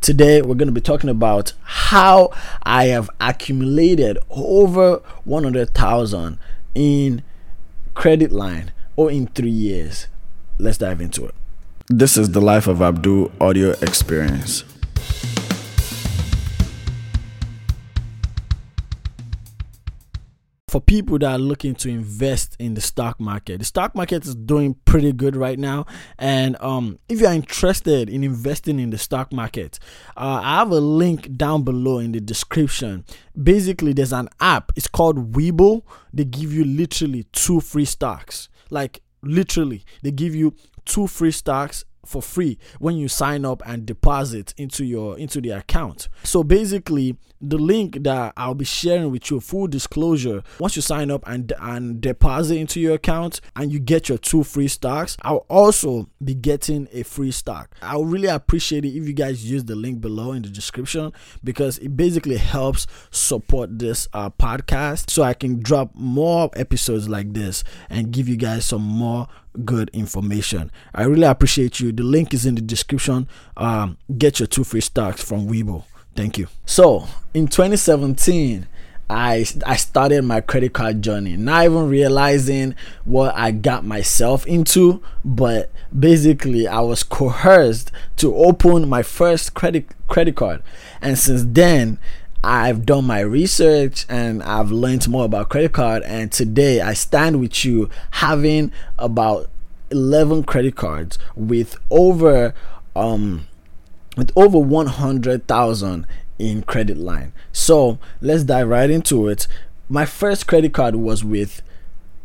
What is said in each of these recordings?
Today, we're going to be talking about how I have accumulated over 100,000 in credit line or in three years. Let's dive into it. This is the Life of Abdul audio experience. For people that are looking to invest in the stock market. The stock market is doing pretty good right now. And um, if you are interested in investing in the stock market uh, i have a link down below in the description. Basically there's an app. It's called Webull. They give you literally two free stocks. Like literally they give you two free stocks for free when you sign up and deposit into your into the account. So basically, the link that I'll be sharing with you, full disclosure, once you sign up and and deposit into your account and you get your two free stocks, I'll also be getting a free stock. I would really appreciate it if you guys use the link below in the description because it basically helps support this uh, podcast so I can drop more episodes like this and give you guys some more good information. I really appreciate you. The link is in the description. Um, get your two free stocks from Webull. Thank you. So in 2017, I I started my credit card journey, not even realizing what I got myself into, but basically I was coerced to open my first credit credit card. And since then, I've done my research and I've learned more about credit card and today I stand with you having about 11 credit cards with over um with over 100,000 in credit line. So, let's dive right into it. My first credit card was with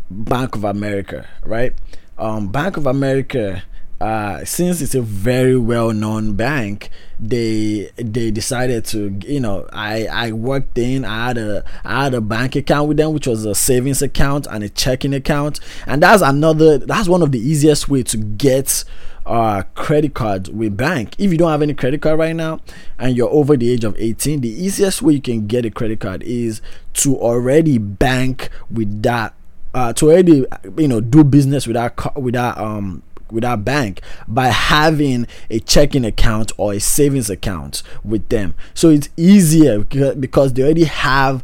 Bank of America, right? Um Bank of America uh, since it's a very well-known bank, they they decided to you know I I worked in I had a I had a bank account with them which was a savings account and a checking account. And that's another that's one of the easiest way to get uh credit card with bank. If you don't have any credit card right now and you're over the age of 18 the easiest way you can get a credit card is to already bank with that uh to already you know do business with that with that um with our bank by having a checking account or a savings account with them. So it's easier because they already have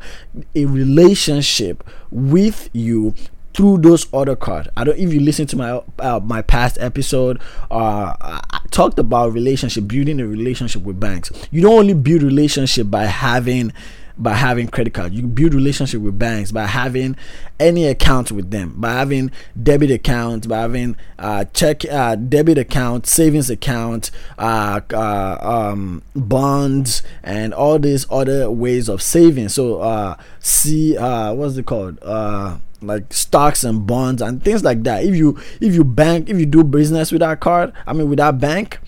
a relationship with you through those other cards. I don't if you listen to my uh, my past episode, uh, I talked about relationship, building a relationship with banks. You don't only build relationship by having by having credit card. You build relationship with banks by having any account with them, by having debit account, by having uh, check uh, debit account, savings account, uh, uh, um, bonds, and all these other ways of saving. So uh, see, uh, what's it called? Uh, like stocks and bonds and things like that. If you if you bank, if you do business with that card, I mean with that bank,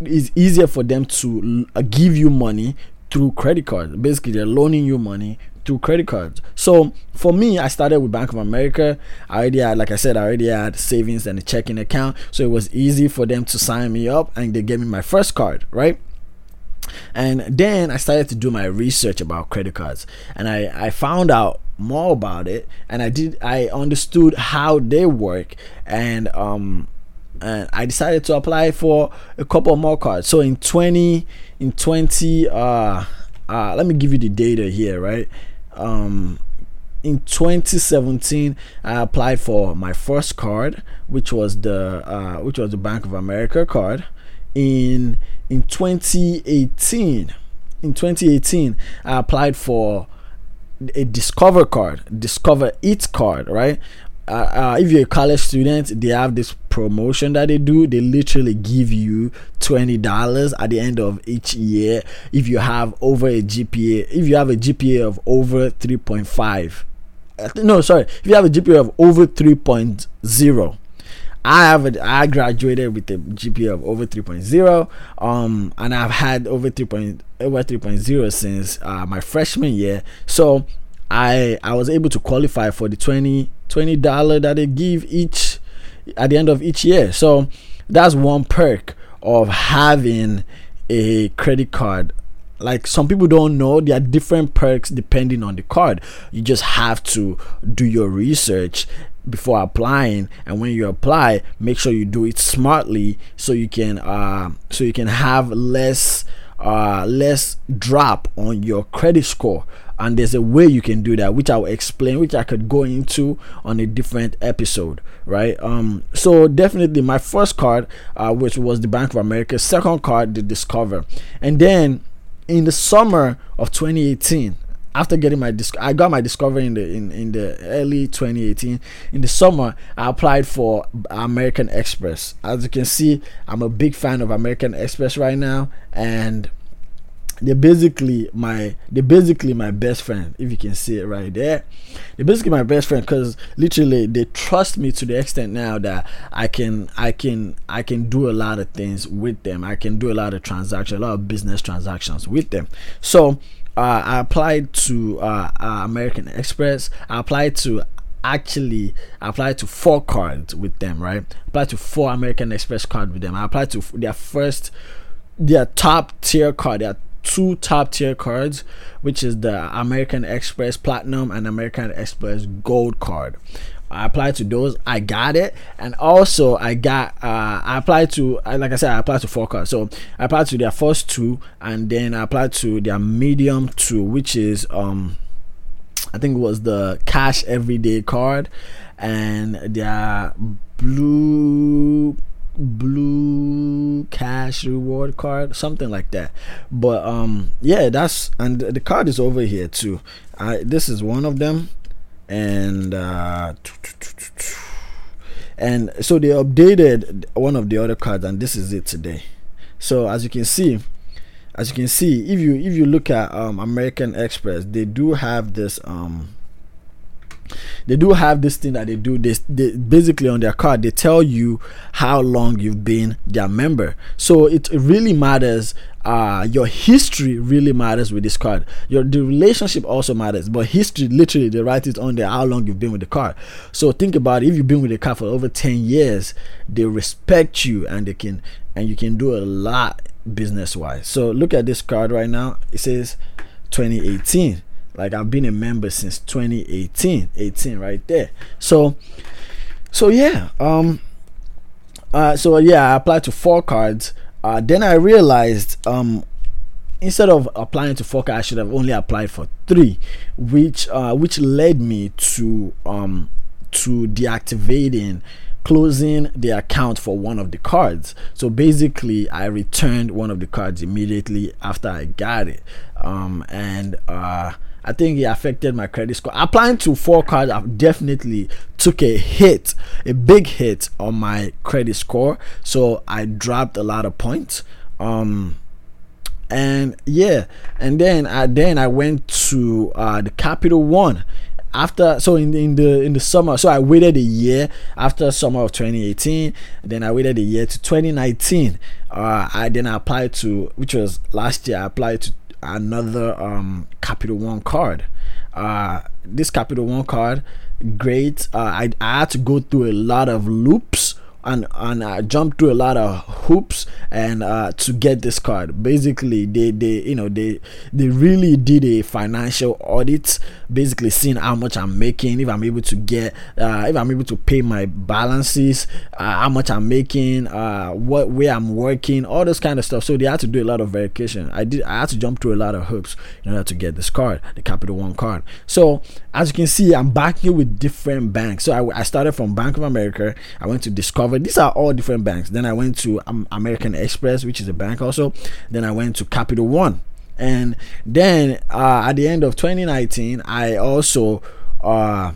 it's easier for them to uh, give you money through credit cards. Basically, they're loaning you money through credit cards. So for me, I started with Bank of America. I already had, like I said, I already had savings and a checking account. So it was easy for them to sign me up and they gave me my first card, right? And then I started to do my research about credit cards and I, I found out more about it and I did I understood how they work and um and I decided to apply for a couple more cards. So in 20 in 20 uh uh let me give you the data here, right? Um in 2017 I applied for my first card which was the uh which was the Bank of America card in in 2018 in 2018 I applied for a discover card discover it card right uh, uh, if you're a college student, they have this promotion that they do. They literally give you twenty dollars at the end of each year if you have over a GPA. If you have a GPA of over three point five, uh, no, sorry, if you have a GPA of over three point zero. I have a, I graduated with a GPA of over 3.0 um and I've had over 3. Point, over 3.0 since uh, my freshman year so I I was able to qualify for the 20 20 dollar that they give each at the end of each year. So that's one perk of having a credit card. Like some people don't know, there are different perks depending on the card. You just have to do your research before applying and when you apply make sure you do it smartly so you can uh so you can have less uh, less drop on your credit score. And there's a way you can do that which i'll explain which i could go into on a different episode right? Um so definitely my first card uh, which was the bank of america. Second card the discover. And then in the summer of 2018 after getting my disc I got my discovery in the in, in the early 2018 in the summer I applied for American Express. As you can see I'm a big fan of American Express right now and they're basically my they're basically my best friend if you can see it right there. They're basically my best friend because literally they trust me to the extent now that i can i can i can do a lot of things with them. I can do a lot of transactions a lot of business transactions with them. So uh, i applied to uh, uh, american express. I applied to actually applied to four cards with them right? Applied to four american express cards with them. I applied to their first their top tier card their two top tier cards, which is the American Express Platinum and American Express Gold card. I applied to those. I got it, and also I got. Uh, I applied to, like I said, I applied to four cards. So I applied to their first two, and then I applied to their medium two, which is um, I think it was the cash everyday card, and their blue blue cash reward card something like that but um yeah that's and the card is over here too i this is one of them and uh and so they updated one of the other cards and this is it today. So as you can see as you can see if you if you look at um american express they do have this um they do have this thing that they do this they, basically on their card they tell you how long you've been their member. So it really matters uh your history really matters with this card. Your the relationship also matters but history literally they write it on there how long you've been with the card. So think about it, if you've been with the card for over 10 years they respect you and they can and you can do a lot business wise so look at this card right now. It says 2018 like I've been a member since 2018, 18 right there. So, so yeah, um, uh, so yeah, I applied to four cards. Uh, then I realized, um, instead of applying to four cards, I should have only applied for three, which uh, which led me to um to deactivating closing the account for one of the cards. So basically, I returned one of the cards immediately after I got it. Um, and uh, I think it affected my credit score. Applying to four cards, I definitely took a hit, a big hit on my credit score. So I dropped a lot of points. Um, and yeah, and then I then I went to uh, the Capital One after so in, in the in the summer so i waited a year after summer of 2018 then i waited a year to 2019 uh i then applied to which was last year i applied to another um, Capital One card. Uh, this Capital One card, great. Uh, I, I had to go through a lot of loops and and I jumped through a lot of hoops and uh, to get this card. Basically, they they you know they they really did a financial audit, basically seeing how much I'm making, if I'm able to get, uh, if I'm able to pay my balances, uh, how much I'm making, uh, what where I'm working, all this kind of stuff. So they had to do a lot of verification. I did I had to jump through a lot of hoops in order to get this card, the Capital One card. So as you can see, I'm backing with different banks. So I, I started from Bank of America. I went to Discover. These are all different banks. Then I went to American Express, which is a bank also. Then I went to Capital One. And then uh, at the end of 2019, I also uh,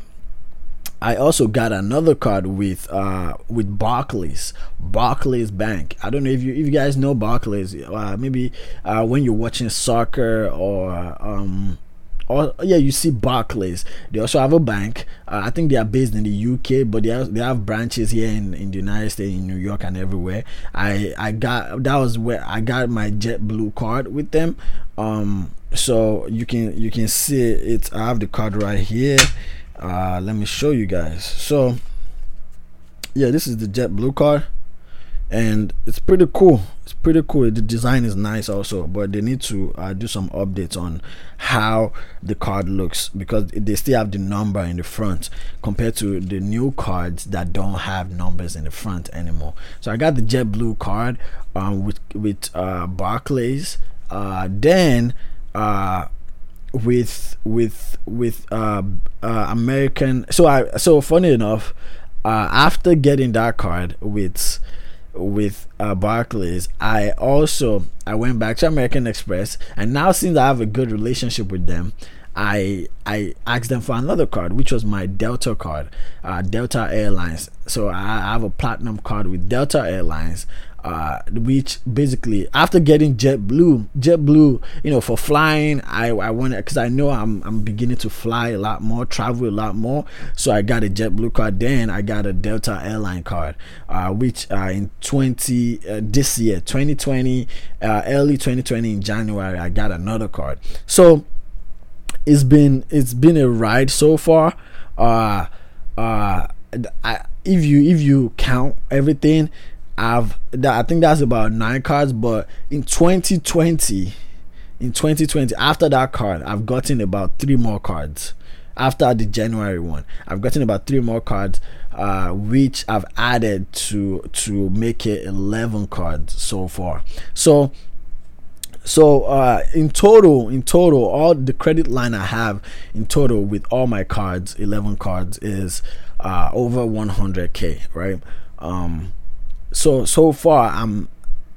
I also got another card with uh with Barclays, Barclays Bank. I don't know if you if you guys know Barclays. Uh, maybe uh, when you're watching soccer or um or yeah, you see Barclays. They also have a bank. Uh, I think they are based in the UK, but they have, they have branches here in, in the United States, in New York, and everywhere. I I got that was where I got my JetBlue card with them. Um, so you can you can see it. I have the card right here. Uh, let me show you guys. So yeah, this is the JetBlue card and it's pretty cool it's pretty cool the design is nice also but they need to uh, do some updates on how the card looks because they still have the number in the front compared to the new cards that don't have numbers in the front anymore so i got the JetBlue card um, with with uh, barclays uh, then uh, with with with uh, uh, American. So I so funny enough, uh, after getting that card with with uh, Barclays, I also I went back to American Express, and now since I have a good relationship with them, I I asked them for another card, which was my Delta card, uh, Delta Airlines. So I have a platinum card with Delta Airlines, uh, which basically after getting JetBlue, JetBlue, you know, for flying, I I wanted because I know I'm I'm beginning to fly a lot more, travel a lot more. So I got a JetBlue card. Then I got a Delta airline card, uh, which uh, in 20 uh, this year, 2020, uh, early 2020 in January, I got another card. So it's been it's been a ride so far. Uh, uh, I, if you if you count everything, I've that I think that's about nine cards. But in 2020, in 2020, after that card, I've gotten about three more cards. After the January one, I've gotten about three more cards, uh, which I've added to to make it 11 cards so far. So so uh, in total in total all the credit line i have in total with all my cards 11 cards is uh, over 100k right um so so far i'm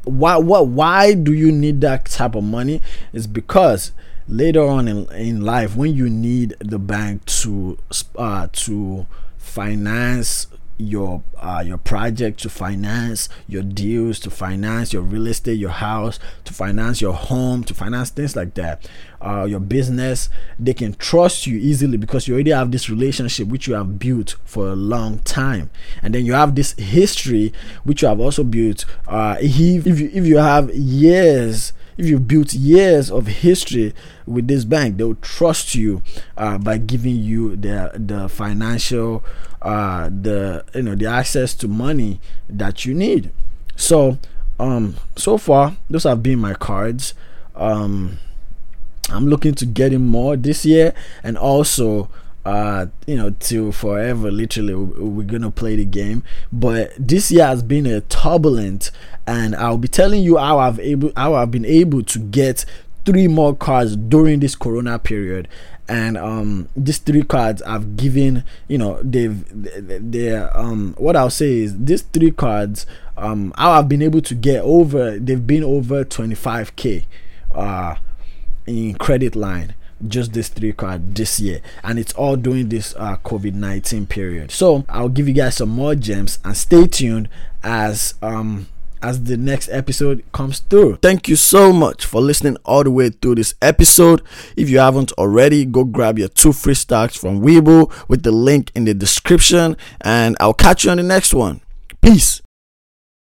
why what why do you need that type of money? Is because later on in, in life when you need the bank to uh to finance your uh, your project to finance your deals to finance your real estate your house to finance your home to finance things like that. Uh, your business they can trust you easily because you already have this relationship which you have built for a long time. And then you have this history which you have also built. Uh, if, if, you, if you have years if you built years of history with this bank, they'll trust you uh, by giving you the the financial uh, the you know the access to money that you need. So um so far those have been my cards. Um, I'm looking to getting more this year and also uh, you know, till forever. Literally, we're gonna play the game. But this year has been a turbulent, and I'll be telling you how I've able how I've been able to get three more cards during this Corona period. And um, these three cards I've given, you know, they've they're um, what I'll say is these three cards um, I've been able to get over. They've been over 25k uh, in credit line just this three card this year and it's all during this uh, covid-19 period so i'll give you guys some more gems and stay tuned as um as the next episode comes through. Thank you so much for listening all the way through this episode. If you haven't already, go grab your two free stocks from Webull with the link in the description, and I'll catch you on the next one. Peace.